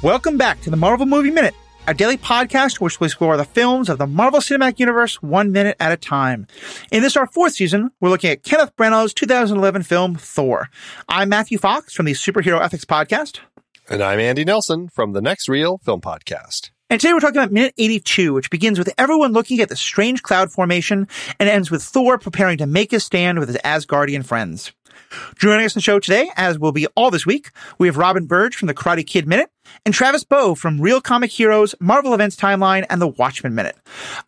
Welcome back to the Marvel Movie Minute, a daily podcast which will explore the films of the Marvel Cinematic Universe one minute at a time. In this, our fourth season, we're looking at Kenneth Branagh's 2011 film Thor. I'm Matthew Fox from the Superhero Ethics Podcast. And I'm Andy Nelson from the Next Reel Film Podcast. And today we're talking about minute 82, which begins with everyone looking at the strange cloud formation and ends with Thor preparing to make his stand with his Asgardian friends. Joining us on the show today, as will be all this week, we have Robin Burge from the Karate Kid Minute and Travis Bow from Real Comic Heroes, Marvel Events Timeline, and the Watchmen Minute.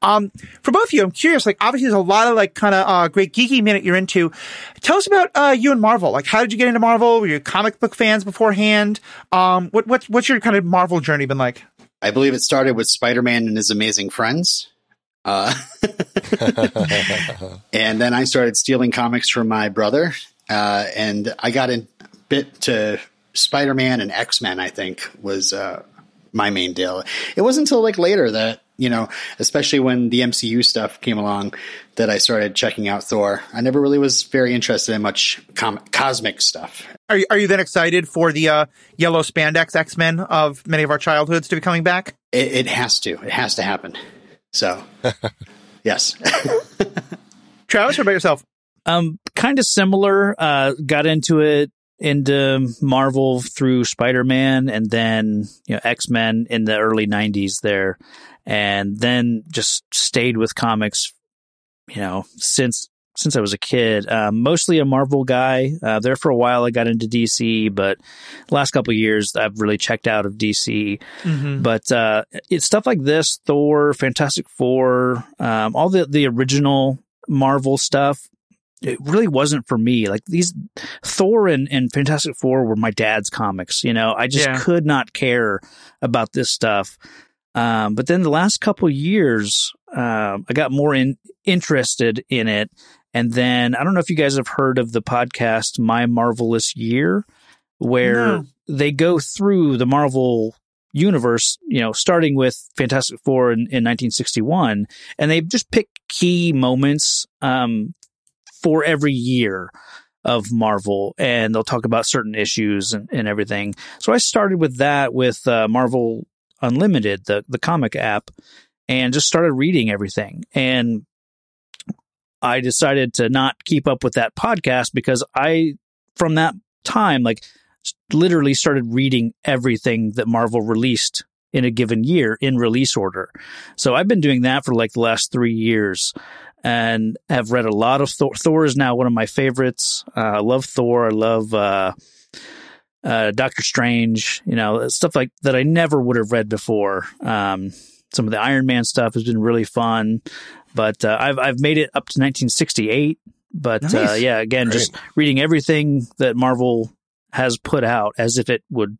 Um, for both of you, I'm curious, like, obviously there's a lot of, like, kind of, uh, great geeky minute you're into. Tell us about, uh, you and Marvel. Like, how did you get into Marvel? Were you comic book fans beforehand? Um, what, what, what's your kind of Marvel journey been like? I believe it started with Spider Man and his amazing friends. Uh, and then I started stealing comics from my brother. Uh, and I got a bit to Spider Man and X Men, I think, was uh, my main deal. It wasn't until like later that, you know, especially when the MCU stuff came along, that I started checking out Thor. I never really was very interested in much com- cosmic stuff. Are you, are you then excited for the uh, yellow spandex X Men of many of our childhoods to be coming back? It, it has to. It has to happen. So, yes. Travis, what about yourself? Um, kind of similar. Uh, got into it into Marvel through Spider Man, and then you know X Men in the early '90s there, and then just stayed with comics. You know, since since I was a kid. Um, mostly a Marvel guy. Uh, there for a while, I got into DC, but last couple years, I've really checked out of DC. Mm-hmm. But uh, it's stuff like this: Thor, Fantastic Four, um, all the the original Marvel stuff. It really wasn't for me. Like these Thor and, and Fantastic Four were my dad's comics. You know, I just yeah. could not care about this stuff. Um, but then the last couple years, um, I got more in, interested in it, and then I don't know if you guys have heard of the podcast My Marvelous Year, where no. they go through the Marvel universe, you know, starting with Fantastic Four in, in 1961, and they just pick key moments um, for every year of Marvel, and they'll talk about certain issues and, and everything. So I started with that with uh, Marvel Unlimited, the the comic app, and just started reading everything. And I decided to not keep up with that podcast because I, from that time, like literally started reading everything that Marvel released in a given year in release order. So I've been doing that for like the last three years and have read a lot of Thor. Thor is now one of my favorites. Uh, I love Thor. I love, uh, uh, Doctor Strange, you know, stuff like that I never would have read before. Um, some of the Iron Man stuff has been really fun. But uh, I've I've made it up to 1968. But uh, nice. uh, yeah, again, Great. just reading everything that Marvel has put out as if it would,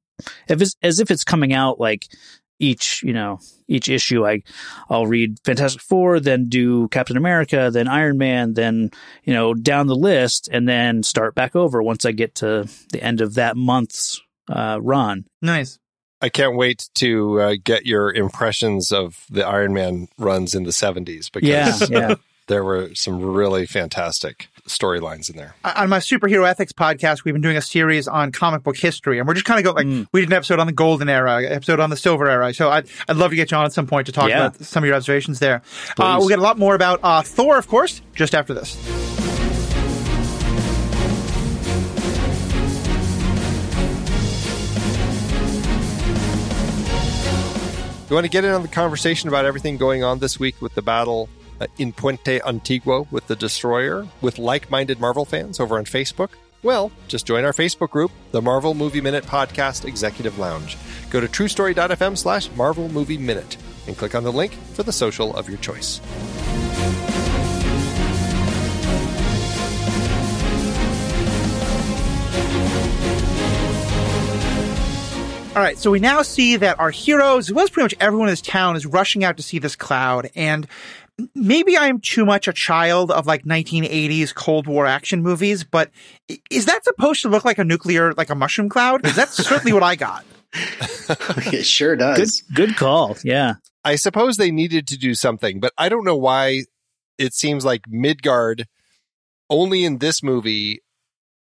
if it's, as if it's coming out like each you know each issue i i'll read fantastic four then do captain america then iron man then you know down the list and then start back over once i get to the end of that month's uh, run nice I can't wait to uh, get your impressions of the Iron Man runs in the 70s because yeah, yeah. there were some really fantastic storylines in there. On my superhero ethics podcast, we've been doing a series on comic book history, and we're just kind of go like mm. we did an episode on the golden era, episode on the silver era. So I'd, I'd love to get you on at some point to talk yeah. about some of your observations there. Uh, we'll get a lot more about uh, Thor, of course, just after this. You want to get in on the conversation about everything going on this week with the battle Uh, in Puente Antiguo with the Destroyer with like minded Marvel fans over on Facebook? Well, just join our Facebook group, the Marvel Movie Minute Podcast Executive Lounge. Go to truestory.fm slash Marvel Movie Minute and click on the link for the social of your choice. All right, so we now see that our heroes, as well as pretty much everyone in this town, is rushing out to see this cloud. And maybe I am too much a child of like 1980s Cold War action movies, but is that supposed to look like a nuclear, like a mushroom cloud? Because that's certainly what I got. it sure does. Good, good call. Yeah. I suppose they needed to do something, but I don't know why it seems like Midgard only in this movie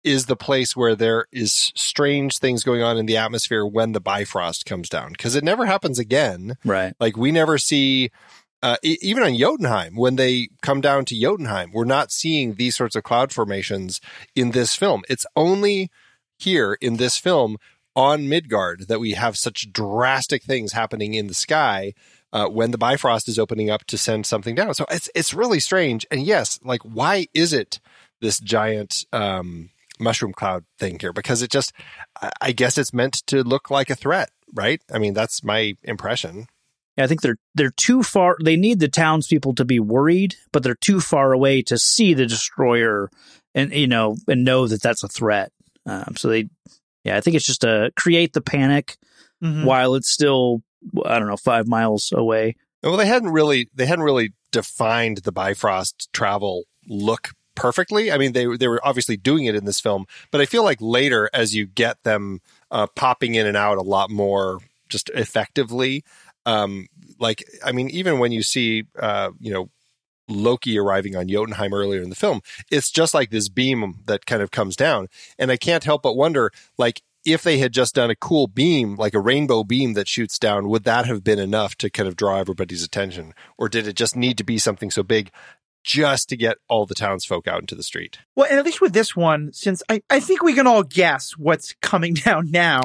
is the place where there is strange things going on in the atmosphere when the Bifrost comes down because it never happens again. Right. Like we never see, uh, even on Jotunheim, when they come down to Jotunheim, we're not seeing these sorts of cloud formations in this film. It's only here in this film on Midgard that we have such drastic things happening in the sky uh, when the Bifrost is opening up to send something down. So it's it's really strange. And yes, like why is it this giant um, mushroom cloud thing here? Because it just, I guess it's meant to look like a threat, right? I mean, that's my impression. Yeah, I think they're they're too far. They need the townspeople to be worried, but they're too far away to see the destroyer and you know and know that that's a threat. Um, so they, yeah, I think it's just to create the panic Mhm. while it's still I don't know five miles away. Well, they hadn't really they hadn't really defined the Bifrost travel look perfectly. I mean, they they were obviously doing it in this film, but I feel like later, as you get them uh, popping in and out a lot more, just effectively. Um, like, I mean, even when you see, uh, you know, Loki arriving on Jotunheim earlier in the film, it's just like this beam that kind of comes down, and I can't help but wonder, like. If they had just done a cool beam, like a rainbow beam that shoots down, would that have been enough to kind of draw everybody's attention? Or did it just need to be something so big just to get all the townsfolk out into the street? Well, and at least with this one, since I, I think we can all guess what's coming down now.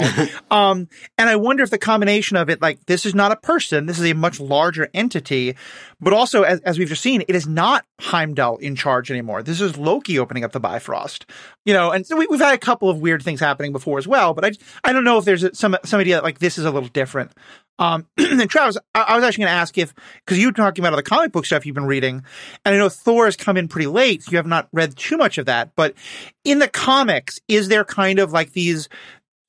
um, and I wonder if the combination of it, like, this is not a person, this is a much larger entity, but also, as, as we've just seen, it is not Heimdall in charge anymore. This is Loki opening up the Bifrost. You know, and so we, we've had a couple of weird things happening before as well, but I, I don't know if there's some, some idea that, like, this is a little different. Um, and Travis, I, I was actually going to ask if, because you were talking about all the comic book stuff you've been reading, and I know Thor has come in pretty late, so you have not read too much of that, but in the comics, is there kind of like these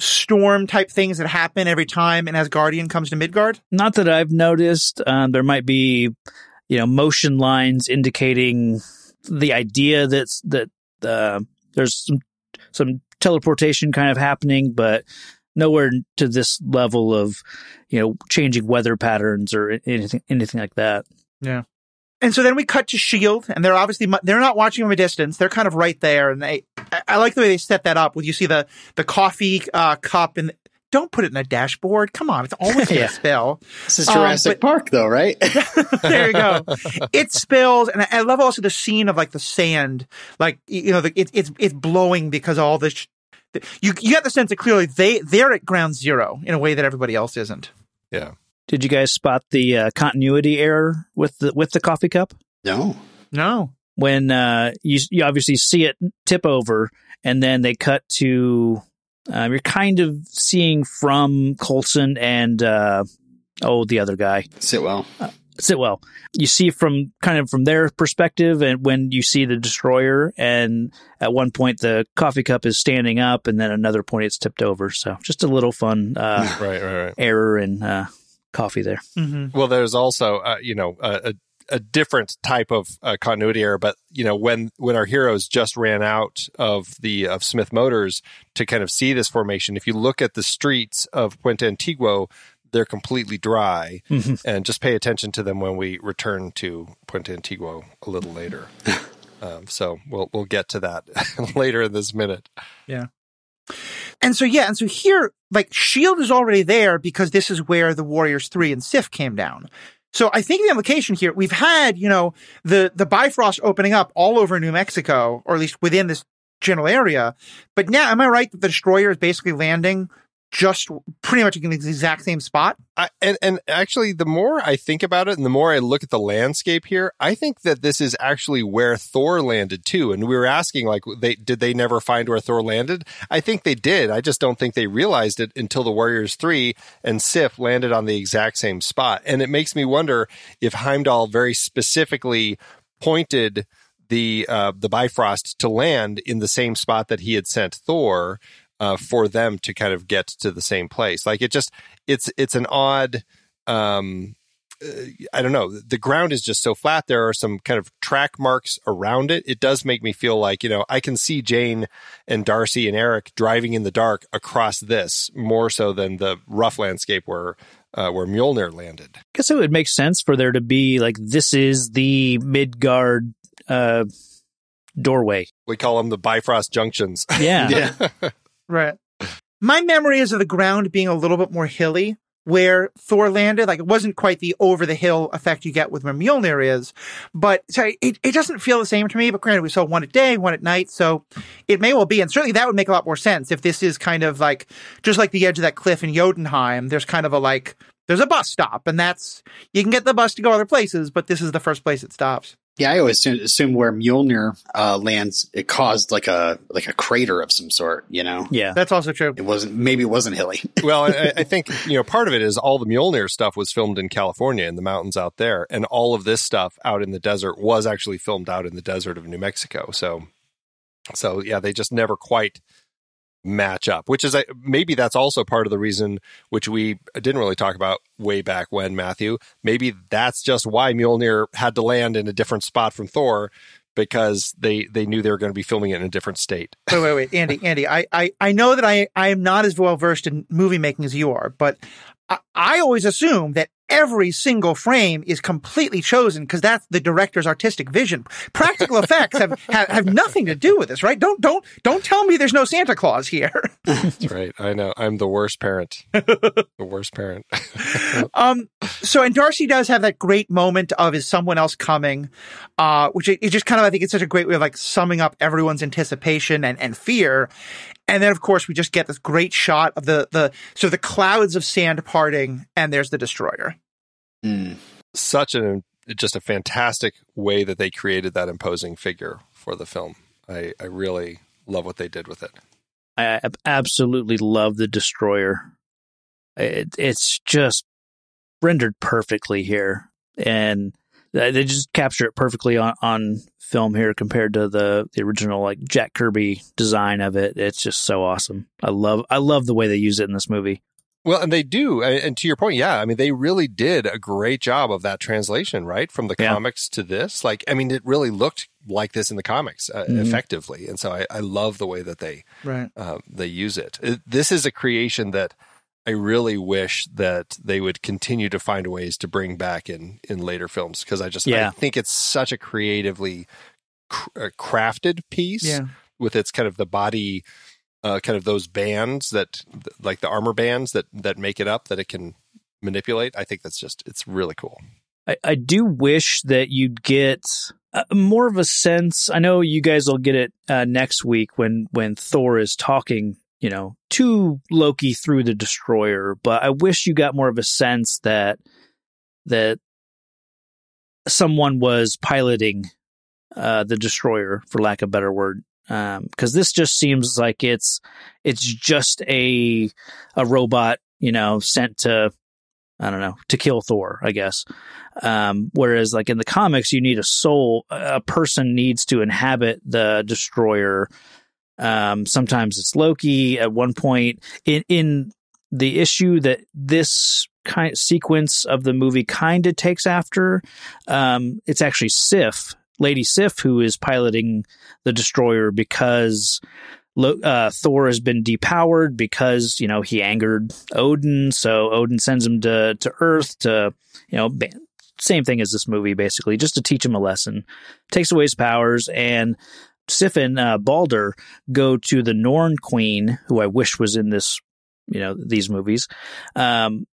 storm type things that happen every time an Asgardian comes to Midgard? Not that I've noticed. Um, there might be, you know, motion lines indicating the idea that's that uh, there's some some teleportation kind of happening, but nowhere to this level of, you know, changing weather patterns or anything anything like that. Yeah. And so then we cut to Shield, and they're obviously they're not watching from a distance. They're kind of right there, and they I, I like the way they set that up. With you see the the coffee uh, cup, and don't put it in a dashboard. Come on, it's always going to Yeah. spill. This is Um, Jurassic Park, though, right? there you go. It spills, and I, I love also the scene of like the sand, like you know, the, it, it's it's blowing because all this. Sh- you you get the sense that clearly they they're at ground zero in a way that everybody else isn't. Yeah. Did you guys spot the uh, continuity error with the with the coffee cup? no. No. when uh, you you obviously see it tip over, and then they cut to uh, you're kind of seeing from Coulson and uh, oh the other guy Sitwell. Sitwell. You see from kind of from their perspective, and when you see the destroyer, and at one point the coffee cup is standing up, and then another point it's tipped over. So just a little fun uh, Right, right, right. error in uh, coffee there. Mm-hmm. Well, there's also, uh, you know, a, a, a different type of uh, continuity error. But you know, when when our heroes just ran out of the of Smith Motors to kind of see this formation, if you look at the streets of Puente Antiguo, they're completely dry, Mhm. and just pay attention to them when we return to Puente Antiguo a little later. um, so we'll we'll get to that later in this minute. Yeah. And so yeah, and so here, like Shield is already there because this is where the Warriors Three and Sif came down. So I think the implication here, we've had, you know, the the Bifrost opening up all over New Mexico, or at least within this general area. But now, am I right that the destroyer is basically landing just pretty much in the exact same spot? I, and and actually, the more I think about it, and the more I look at the landscape here, I think that this is actually where Thor landed too. And we were asking, like, they did they never find where Thor landed? I think they did. I just don't think they realized it until the Warriors Three and Sif landed on the exact same spot. And it makes me wonder if Heimdall very specifically pointed the uh, the Bifrost to land in the same spot that he had sent Thor uh, for them to kind of get to the same place. Like it just it's it's an odd. Um, uh, I don't know. The ground is just so flat. There are some kind of track marks around it. It does make me feel like you know I can see Jane and Darcy and Eric driving in the dark across this more so than the rough landscape where uh, where Mjolnir landed. I guess it would make sense for there to be like this is the Midgard uh, doorway. We call them the Bifrost junctions. Yeah. Yeah. Right. My memory is of the ground being a little bit more hilly where Thor landed. Like it wasn't quite the over the hill effect you get with where Mjolnir is, but so it, it doesn't feel the same to me. But granted, we saw one at day, one at night, so it may well be. And certainly that would make a lot more sense if this is kind of like just like the edge of that cliff in Jotunheim. There's kind of a like there's a bus stop, and that's you can get the bus to go other places, but this is the first place it stops. Yeah, I always assume, assume where Mjolnir uh, lands, it caused like a like a crater of some sort. You know, Yeah. That's also true. it wasn't. Maybe it wasn't hilly. well, I, I think you know part of it is all the Mjolnir stuff was filmed in California in the mountains out there, and all of this stuff out in the desert was actually filmed out in the desert of New Mexico. So, so yeah, they just never quite match up. Which is uh, maybe that's also part of the reason which we didn't really talk about way back when Matthew. Maybe that's just why Mjolnir had to land in a different spot from Thor because they they knew they were going to be filming it in a different state. Wait, wait, wait, Andy, Andy. I, I, I know that I, I am not as well versed in movie making as you are, but I, I always assume that every single frame is completely chosen because that's the director's artistic vision. Practical effects have, have, have nothing to do with this, right? Don't, don't, don't tell me there's no Santa Claus here. That's right. I know. I'm the worst parent. the worst parent. Um, so, and Darcy does have that great moment of is someone else coming, uh, which it, it just kind of, I think it's such a great way of like summing up everyone's anticipation and, and fear. And then, of course, we just get this great shot of the, the, so the clouds of sand parting and there's the destroyer. Hmm. Such an just a fantastic way that they created that imposing figure for the film. I, I really love what they did with it. I absolutely love the destroyer. It, it's just rendered perfectly here, and they they just capture it perfectly on, on film here compared to the the original like Jack Kirby design of it. It's just so awesome. I love I love the way they use it in this movie. Well, and they do. And to your point, yeah, I mean, they really did a great job of that translation, right? From the Yeah. comics to this. Like, I mean, it really looked like this in the comics uh, Mhm. effectively. And so I, I love the way that they Right. uh, they use it. it. This is a creation that I really wish that they would continue to find ways to bring back in in later films because I just Yeah. I think it's such a creatively cr- uh, crafted piece Yeah. with its kind of the body, uh, kind of those bands that like the armor bands that that make it up that it can manipulate. I think that's just it's really cool. I, I do wish that you'd get uh, more of a sense. I know you guys will get it uh, next week when when Thor is talking, you know, to Loki through the destroyer. But I wish you got more of a sense that that someone was piloting uh, the destroyer, for lack of a better word. Because this just seems like it's it's just a a robot, you know, sent to I don't know to kill Thor, I guess. Um, whereas, like in the comics, you need a soul. A person needs to inhabit the destroyer. Um, sometimes it's Loki. At one point, in in the issue that this kind sequence of the movie kind of takes after, um, it's actually Sif, Lady Sif, who is piloting the destroyer because. Uh, Thor has been depowered because you know he angered Odin, so Odin sends him to to Earth to you know ba- same thing as this movie basically, just to teach him a lesson. Takes away his powers, and Sif and uh, Balder go to the Norn Queen, who I wish was in this, you know, these movies, um,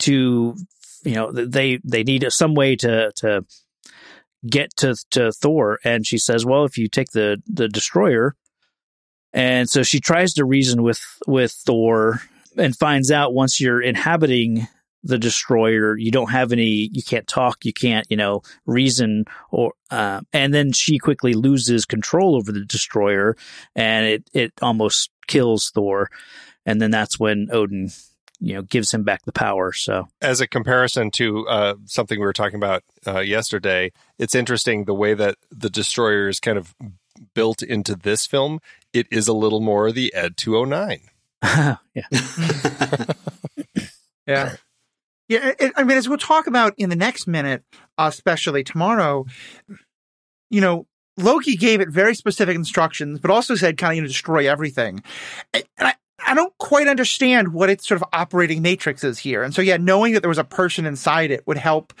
to you know they they need some way to to get to to Thor, and she says, "Well, if you take the the destroyer." And so she tries to reason with with Thor and finds out once you're inhabiting the destroyer, you don't have any, you can't talk, you can't, you know, reason or, uh, and then she quickly loses control over the destroyer and it, it almost kills Thor. And then that's when Odin, you know, gives him back the power. So, As a comparison to uh, something we were talking about uh, yesterday, it's interesting the way that the destroyer is kind of built into this film. It is a little more the Ed 209. yeah. Yeah. Yeah. It, I mean, as we'll talk about in the next minute, uh, especially tomorrow, you know, Loki gave it very specific instructions, but also said kind of, you know, destroy everything. And I, I don't quite understand what its sort of operating matrix is here. And so, yeah, knowing that there was a person inside it would help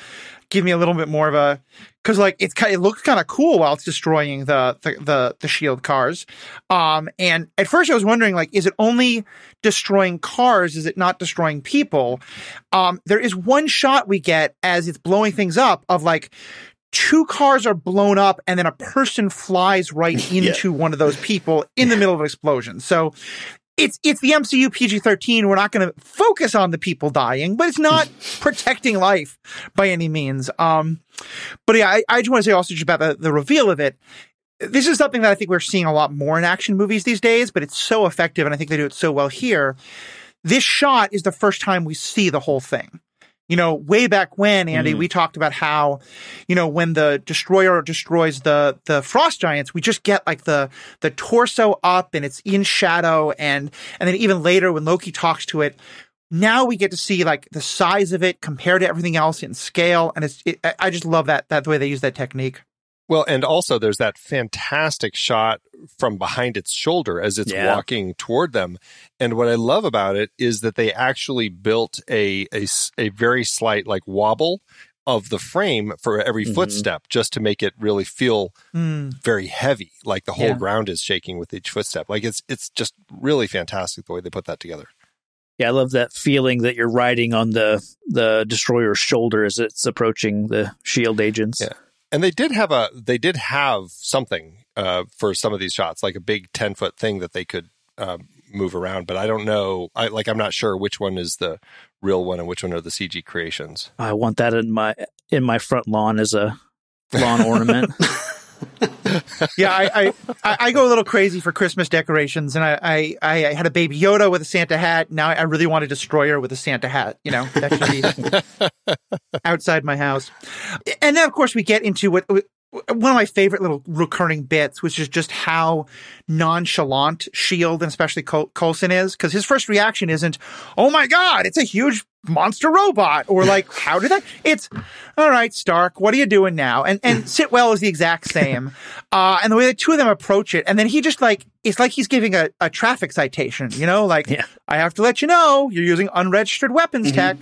give me a little bit more of a because like it's kind it looks kind of cool while it's destroying the, the the the shield cars um and at first i was wondering like is it only destroying cars is it not destroying people um there is one shot we get as it's blowing things up of like two cars are blown up and then a person flies right into yeah. one of those people in the middle of an explosion so it's it's the MCU PG-13. We're not going to focus on the people dying, but it's not protecting life by any means. Um, but yeah, I, I just want to say also just about the, the reveal of it. This is something that I think we're seeing a lot more in action movies these days, but it's so effective, and I think they do it so well here. This shot is the first time we see the whole thing you know, way back when, Andy, mm. we talked about how, you know, when the destroyer destroys the the frost giants, we just get like the the torso up and it's in shadow, and and then even later when Loki talks to it, now we get to see like the size of it compared to everything else in scale, and it's it, I just love that that the way they use that technique. Well, and also there's that fantastic shot from behind its shoulder as it's yeah. walking toward them. And what I love about it is that they actually built a a, a very slight like wobble of the frame for every mm-hmm. footstep just to make it really feel mm. very heavy like the whole yeah. ground is shaking with each footstep like it's it's just really fantastic the way they put that together yeah i love that feeling that you're riding on the the destroyer's shoulder as it's approaching the shield agents yeah and they did have a they did have something uh, for some of these shots, like a big ten foot thing that they could uh, move around. But I don't know. I like I'm not sure which one is the real one and which one are the CG creations. I want that in my in my front lawn as a lawn ornament. yeah, I, I, I go a little crazy for Christmas decorations, and I, I, I had a baby Yoda with a Santa hat. Now I really want a destroyer with a Santa hat. You know, that should be outside my house. And then, of course, we get into what one of my favorite little recurring bits, which is just how nonchalant Shield and especially Col- Coulson is, because his first reaction isn't, "Oh my God, it's a huge monster robot," or like, "How did that?" It's, "All right, Stark, what are you doing now?" And and Sitwell is the exact same, uh, and the way the two of them approach it, and then he just like it's like he's giving a, a traffic citation, you know, like, yeah. "I have to let you know you're using unregistered weapons mm-hmm.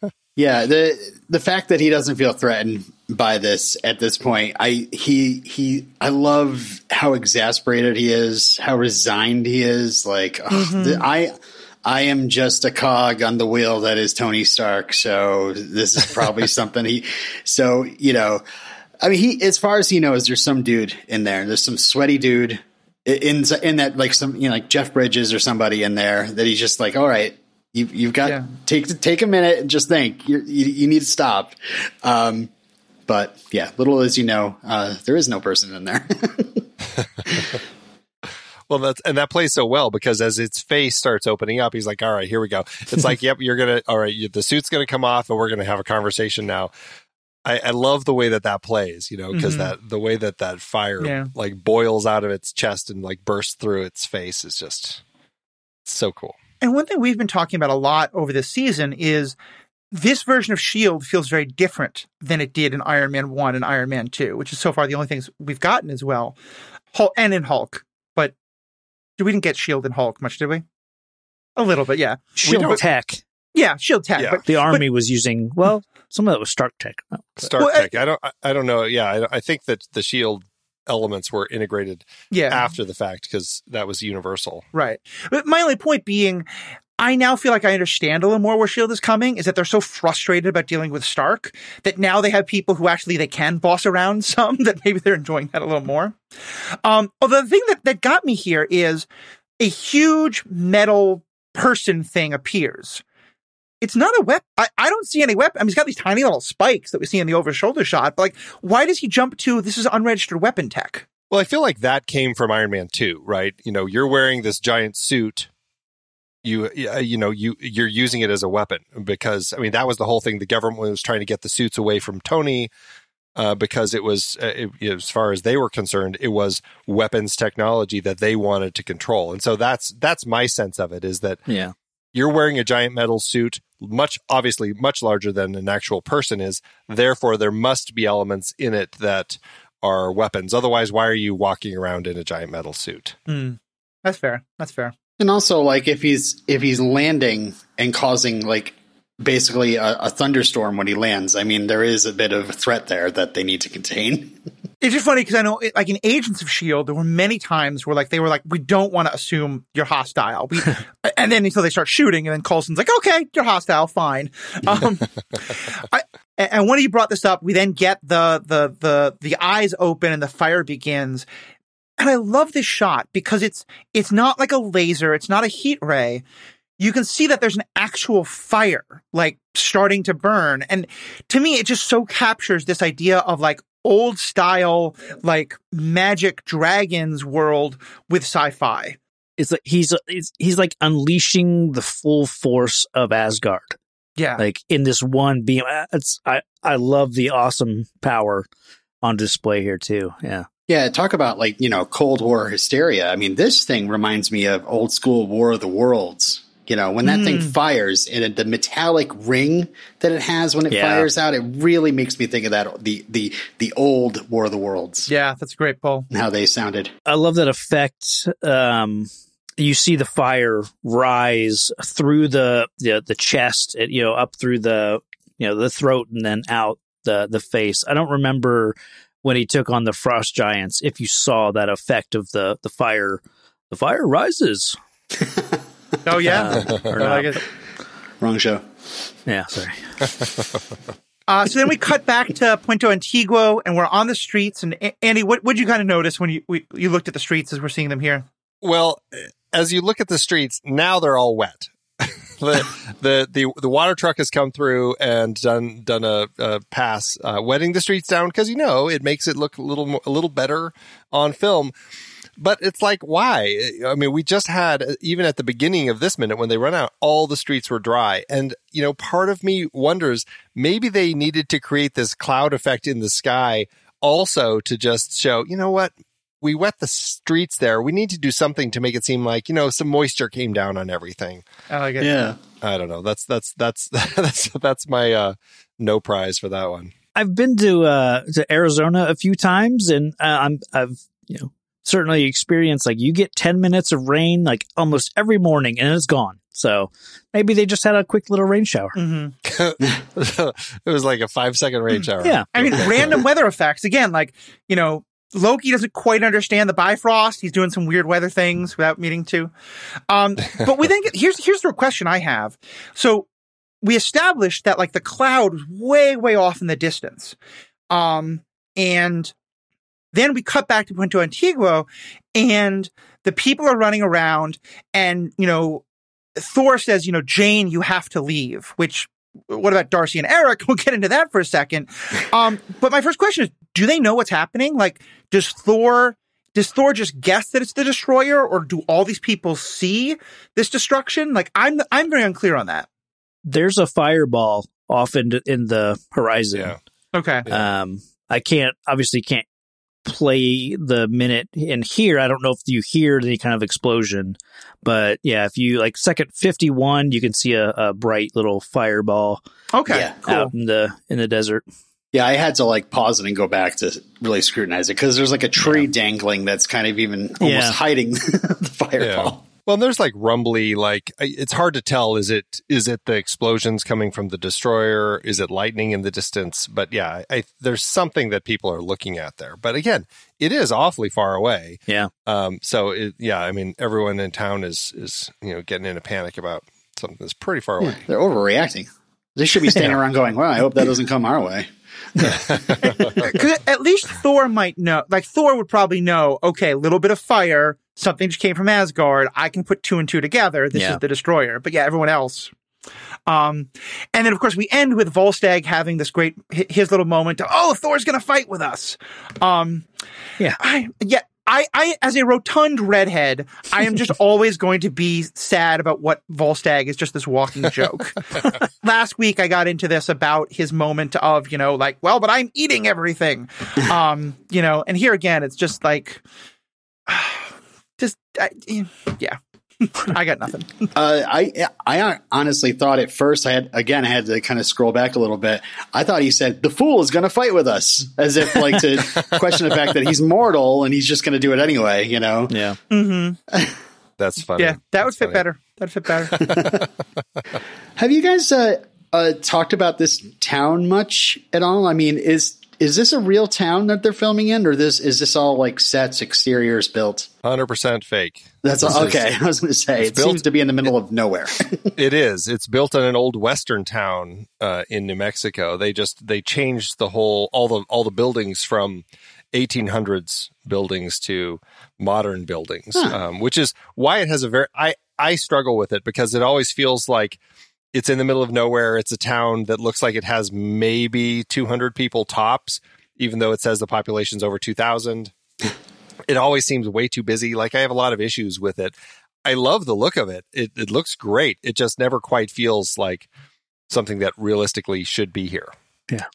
tech." Yeah, the the fact that he doesn't feel threatened by this at this point. I he he I love how exasperated he is, how resigned he is. Like mm-hmm. ugh, I I am just a cog on the wheel that is Tony Stark. So this is probably something he. So you know, I mean, he as far as he knows, there's some dude in there. There's some sweaty dude in in that like some you know like Jeff Bridges or somebody in there that he's just like, all right. You, you've got yeah. take take a minute and just think. you you need to stop. Um, but yeah, little as you know, uh, there is no person in there. well, that's and that plays so well because as its face starts opening up, he's like, "All right, here we go." It's like, "Yep, you're gonna. All right, you, the suit's gonna come off, and we're gonna have a conversation now." I, I love the way that that plays, you know, because mm-hmm. that the way that that fire yeah. like boils out of its chest and like bursts through its face is just so cool. And one thing we've been talking about a lot over this season is this version of Shield feels very different than it did in Iron Man One and Iron Man Two, which is so far the only things we've gotten as well, Hulk, and in Hulk. But we didn't get Shield and Hulk much, did we? A little bit, yeah. Shield tech. Yeah, Shield tech. Yeah. But the army but, was using well, some of it was Stark tech. Stark well, tech. I, I, don't. I don't know. Yeah, I, I think that the Shield elements were integrated yeah. after the fact because that was universal. Right. But my only point being, I now feel like I understand a little more where Shield is coming is that they're so frustrated about dealing with Stark that now they have people who actually they can boss around some that maybe they're enjoying that a little more. Um, although the thing that, that got me here is a huge metal person thing appears. It's not a weapon. I, I don't see any weapon. I mean, he's got these tiny little spikes that we see in the over shoulder shot, but like, why does he jump to this is unregistered weapon tech? Well, I feel like that came from Iron Man 2, right? You know, you're wearing this giant suit you you know you you're using it as a weapon because I mean that was the whole thing. The government was trying to get the suits away from Tony uh, because it was uh, it, as far as they were concerned, it was weapons technology that they wanted to control, and so that's that's my sense of it is that yeah. You're wearing a giant metal suit, much obviously much larger than an actual person is. Therefore, there must be elements in it that are weapons. Otherwise, why are you walking around in a giant metal suit? Mm, that's fair. That's fair. And also, like if he's if he's landing and causing like basically a, a thunderstorm when he lands, I mean, there is a bit of a threat there that they need to contain. It's just funny because I know, like in Agents of Shield, there were many times where like they were like, "We don't want to assume you're hostile," we, and then until they start shooting, and then Coulson's like, "Okay, you're hostile, fine." Um, I, and when he brought this up, we then get the the the the eyes open and the fire begins, and I love this shot because it's it's not like a laser, it's not a heat ray. You can see that there's an actual fire like starting to burn, and to me, it just so captures this idea of like old style like magic dragons world with sci-fi. It's like he's he's, he's like unleashing the full force of Asgard, Yeah. like in this one beam. Uh, It's I I love the awesome power on display here too. Yeah, Yeah, talk about like, you know, Cold War hysteria. I mean, this thing reminds me of old school War of the Worlds. You know, when that thing fires and the metallic ring that it has when it Yeah. fires out, it really makes me think of that the the the old War of the Worlds yeah, that's a great, Paul. how they sounded. I love that effect. Um, you see the fire rise through the the, the chest, it, you know, up through the you know the throat and then out the the face. I don't remember when he took on the frost giants if you saw that effect of the the fire. The fire rises. Oh yeah. Uh, or I like not. it. Wrong show. Yeah, sorry. Uh, so then we cut back to Puente Antiguo, and we're on the streets. And A- Andy, what would you kind of notice when you we, you looked at the streets as we're seeing them here? Well, as you look at the streets, now they're all wet. the, the the the water truck has come through and done done a, a pass, uh, wetting the streets down because you know it makes it look a little more, a little better on film. But it's like, why? I mean, we just had even at the beginning of this minute when they run out, all the streets were dry, and you know, part of me wonders maybe they needed to create this cloud effect in the sky also to just show, you know what, we wet the streets there. We need to do something to make it seem like you know some moisture came down on everything. I like it. Yeah. I don't know. That's that's that's that's that's my uh, no prize for that one. I've been to uh to Arizona a few times, and uh, I'm I've you know certainly experienced like you get ten minutes of rain like almost every morning, and it's gone. So maybe they just had a quick little rain shower. hmm it was like a five second rain shower. Yeah. I mean, random weather effects. Again, like, you know, Loki doesn't quite understand the Bifrost. He's doing some weird weather things without meaning to. Um, but we then get, here's, here's the question I have. So we established that like the cloud was way, way off in the distance. Um, and then we cut back to Puente Antiguo and the people are running around and, you know, Thor says, you know, Jane, you have to leave, which what about Darcy and Eric? We'll get into that for a second. Um, but my first question is, do they know what's happening? Like, does Thor, does Thor just guess that it's the destroyer or do all these people see this destruction? Like, I'm, I'm very unclear on that. There's a fireball off in in the horizon. Yeah. Okay. Um, I can't obviously can't play the minute in here. I don't know if you hear any kind of explosion, but yeah, if you like second fifty one, you can see a, a bright little fireball Okay. Yeah. Cool. out in the in the desert. Yeah, I had to like pause it and go back to really scrutinize it because there's like a tree dangling that's kind of even almost Yeah. hiding the fireball. Well, there's like rumbly, like it's hard to tell. Is it is it the explosions coming from the destroyer? Is it lightning in the distance? But yeah, I, there's something that people are looking at there. But again, it is awfully far away. Yeah. Um. So it, yeah, I mean, everyone in town is is you know getting in a panic about something that's pretty far away. They're overreacting. They should be standing around going, "Well, I hope that doesn't come our way." at least Thor might know. Like Thor would probably know. Okay, a little bit of fire. Something just came from Asgard. I can put two and two together. This Yeah. is the destroyer. But yeah, everyone else. Um, and then of course we end with Volstagg having this great his little moment. Of, oh, Thor's gonna fight with us. Um, Yeah. I yeah. I, I, as a rotund redhead, I am just always going to be sad about what Volstagg is just this walking joke. Last week I got into this about his moment of, you know, like, well, but I'm eating everything. um, you know, and here again, it's just like, just, I, yeah, I got nothing. Uh, I I honestly thought at first I had again I had to kind of scroll back a little bit. I thought he said the fool is going to fight with us, as if like to question the fact that he's mortal and he's just going to do it anyway. You know? Yeah. hmm That's funny. Yeah, that would That's fit funny. better. That'd fit better. Have you guys uh, uh, talked about this town much at all? I mean, is is this a real town that they're filming in, or this is this all like sets, exteriors built? Hundred percent fake. That's all, is- okay. I was going to say it built- seems to be in the middle of nowhere. It is. It's built in an old western town uh, in New Mexico. They just they changed the whole all the all the buildings from 1800s buildings to modern buildings, um, which is why it has a very I I struggle with it because it always feels like it's in the middle of nowhere. It's a town that looks like it has maybe 200 people tops, even though it says the population's over 2,000. it always seems way too busy. Like I have a lot of issues with it. I love the look of it. It it looks great. It just never quite feels like something that realistically should be here. Yeah,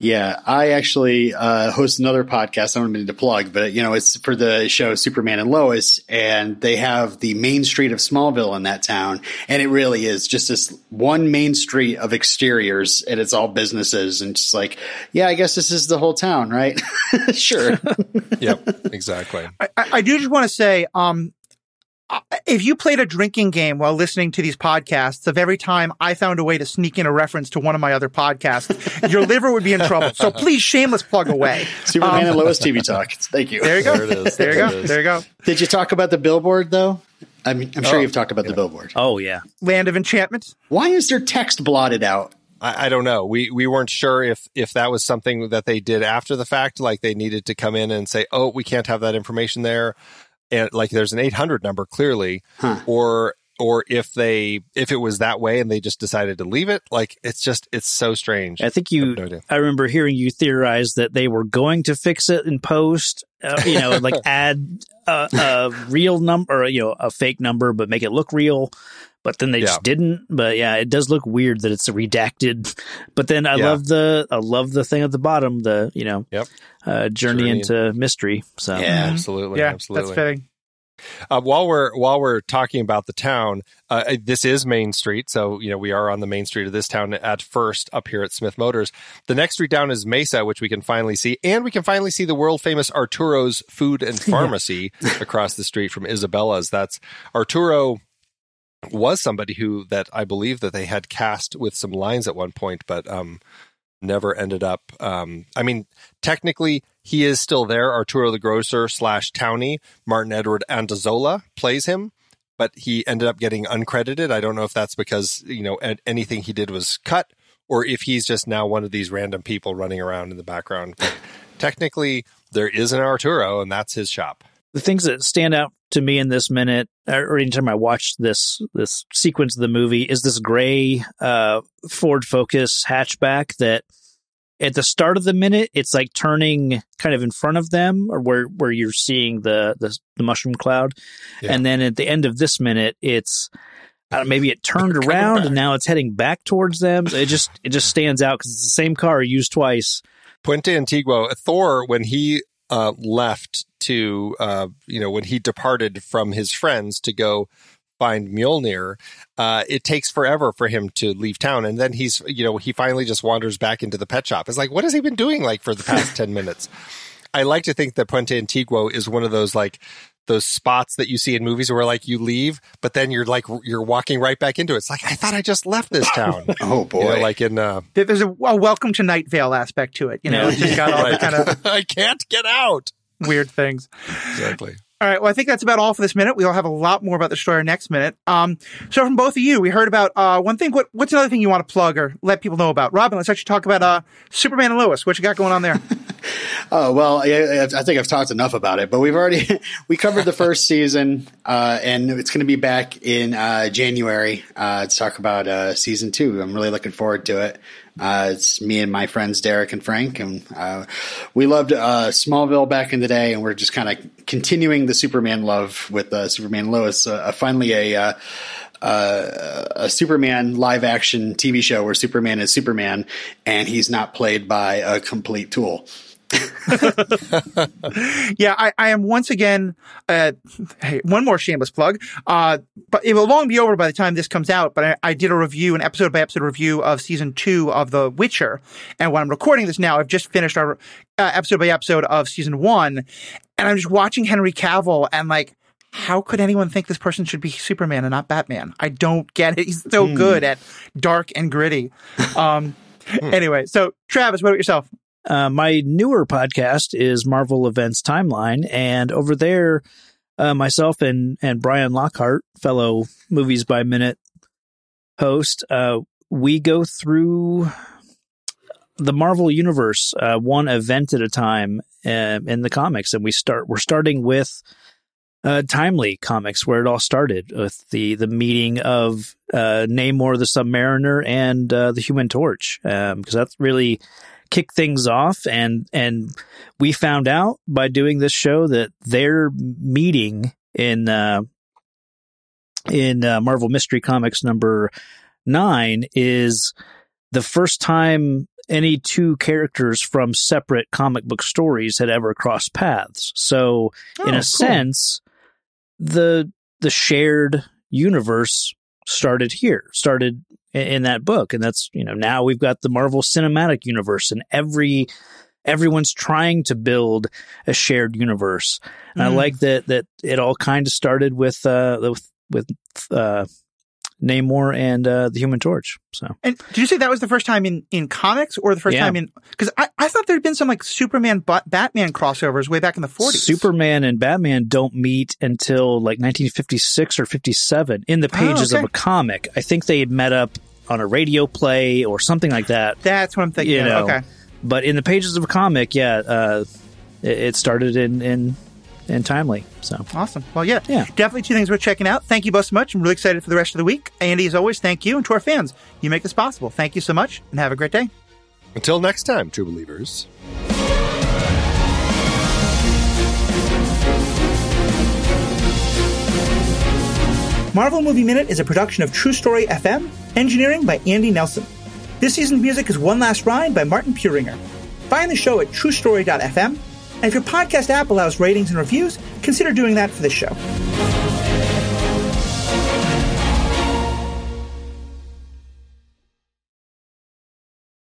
I actually uh, host another podcast. I don't mean to plug, but you know, it's for the show Superman and Lois, and they have the main street of Smallville in that town, and it really is just this one main street of exteriors, and it's all businesses, and just like, yeah, I guess this is the whole town, right? sure. Yep, exactly. I, I I do just want to say, um, I- if you played a drinking game while listening to these podcasts, of every time I found a way to sneak in a reference to one of my other podcasts, your liver would be in trouble. So please, shameless plug away. Superman and um, Lois TV talk. Thank you. There you go. There it is. There you go. There you go. Did you talk about the billboard though? I mean, I'm sure Oh, you've talked about the billboard. Oh yeah. Land of Enchantment. Why is there text blotted out? I, I don't know. We we weren't sure if if that was something that they did after the fact, like they needed to come in and say, "Oh, we can't have that information there," and like there's an 800 number clearly, Huh. or or if they if it was that way and they just decided to leave it. Like it's just it's so strange. I think you. have no. I remember hearing you theorize that they were going to fix it in post. Uh, you know, like add a, a real number, or you know, a fake number, but make it look real. But then they Yeah. just didn't. But yeah, it does look weird that it's redacted. But then I Yeah. love the I love the thing at the bottom. The you know, Yep. uh, journey, Journey into mystery. So Yeah. Absolutely, yeah, absolutely. that's fitting. Uh, while we're while we're talking about the town, uh, this is Main Street, so you know we are on the main street of this town at first up here at Smith Motors. The next street down is Mesa, which we can finally see, and we can finally see the world famous Arturo's Food and Pharmacy across the street from Isabella's. That's Arturo was somebody who that I believe that they had cast with some lines at one point, but um, never ended up. Um, I mean, technically, he is still there. Arturo the Grocer slash Townie, Martin Edward Andazola plays him, but he ended up getting uncredited. I don't know if that's because you know anything he did was cut, or if he's just now one of these random people running around in the background. But technically, there is an Arturo, and that's his shop. The things that stand out to me in this minute or anytime I watch this this sequence of the movie is this gray uh Ford Focus hatchback that at the start of the minute it's like turning kind of in front of them or where where you're seeing the the, the mushroom cloud Yeah. and then at the end of this minute it's maybe it turned around back. and now it's heading back towards them. It just it just stands out because it's the same car used twice. Puente Antiguo, Thor, when he uh, left to, uh, you know, when he departed from his friends to go find Mjolnir, uh, it takes forever for him to leave town. And then he's, you know, he finally just wanders back into the pet shop. It's like, what has he been doing like for the past 10 minutes? I like to think that Puente Antiguo is one of those like, those spots that you see in movies where like you leave, but then you're like you're walking right back into it. It's like I thought I just left this town. Oh boy. You know, like in uh, There's a, a welcome to Night Vale aspect to it. You know, it's just got all the kind of I can't get out. weird things. Exactly. All right. Well, I think that's about all for this minute. We'll have a lot more about the story next minute. Um, so from both of you, we heard about uh, one thing. What, what's another thing you want to plug or let people know about? Robin, let's actually talk about uh, Superman and Lois. What you got going on there? Oh well, I, I think I've talked enough about it, but we've already we covered the first season, uh, and it's going to be back in uh, January uh, to talk about uh, season two. I'm really looking forward to it. Uh, it's me and my friends Derek and Frank, and uh, we loved Smallville back in the day, and we're just kind of continuing the Superman love with Superman Lois. Finally, a uh, a Superman live action TV show where Superman is Superman, and he's not played by a complete tool. yeah, I, I am once again. Uh, hey, one more shameless plug. Uh, but it will long be over by the time this comes out. But I, I did a review, an episode by episode review of season two of The Witcher. And when I'm recording this now, I've just finished our uh, episode by episode of season one, and I'm just watching Henry Cavill and like. how could anyone think this person should be Superman and not Batman? I don't get it. He's so mm. good at dark and gritty. Um, anyway, so Travis, what about yourself? Uh, my newer podcast is Marvel Events Timeline, and over there, uh, myself and and Brian Lockhart, fellow Movies by Minute host, uh, we go through the Marvel universe uh, one event at a time uh, in the comics, and we start. We're starting with uh, Timely comics, where it all started with the the meeting of uh, Namor the Submariner and the Human Torch, because um, that's really kicked things off. And and we found out by doing this show that their meeting in uh, in Marvel Mystery Comics number nine is the first time any two characters from separate comic book stories had ever crossed paths. So, oh, in a cool. sense, the the shared universe started here, started in that book, and that's you know now we've got the Marvel Cinematic Universe, and every everyone's trying to build a shared universe. And mm. I like that that it all kind of started with uh with with uh Namor and uh, the Human Torch. So, and did you say that was the first time in, in comics, or the first yeah. time in? Because I, I thought there had been some like Superman Batman crossovers way back in the forties. Superman and Batman don't meet until like 1956 or 57 in the pages oh, okay. of a comic. I think they had met up on a radio play or something like that. That's what I'm thinking. You know, okay, but in the pages of a comic, yeah, uh, it, it started in in and timely. So awesome. Well, yeah, yeah, definitely two things worth checking out. Thank you both so much. I'm really excited for the rest of the week. Andy, as always, thank you, and to our fans, you make this possible. Thank you so much, and have a great day. Until next time, true believers. Marvel Movie Minute is a production of True Story FM, engineering by Andy Nelson. This season's music is One Last Ride by Martin Puringer. Find the show at truestory.fm and if your podcast app allows ratings and reviews, consider doing that for this show.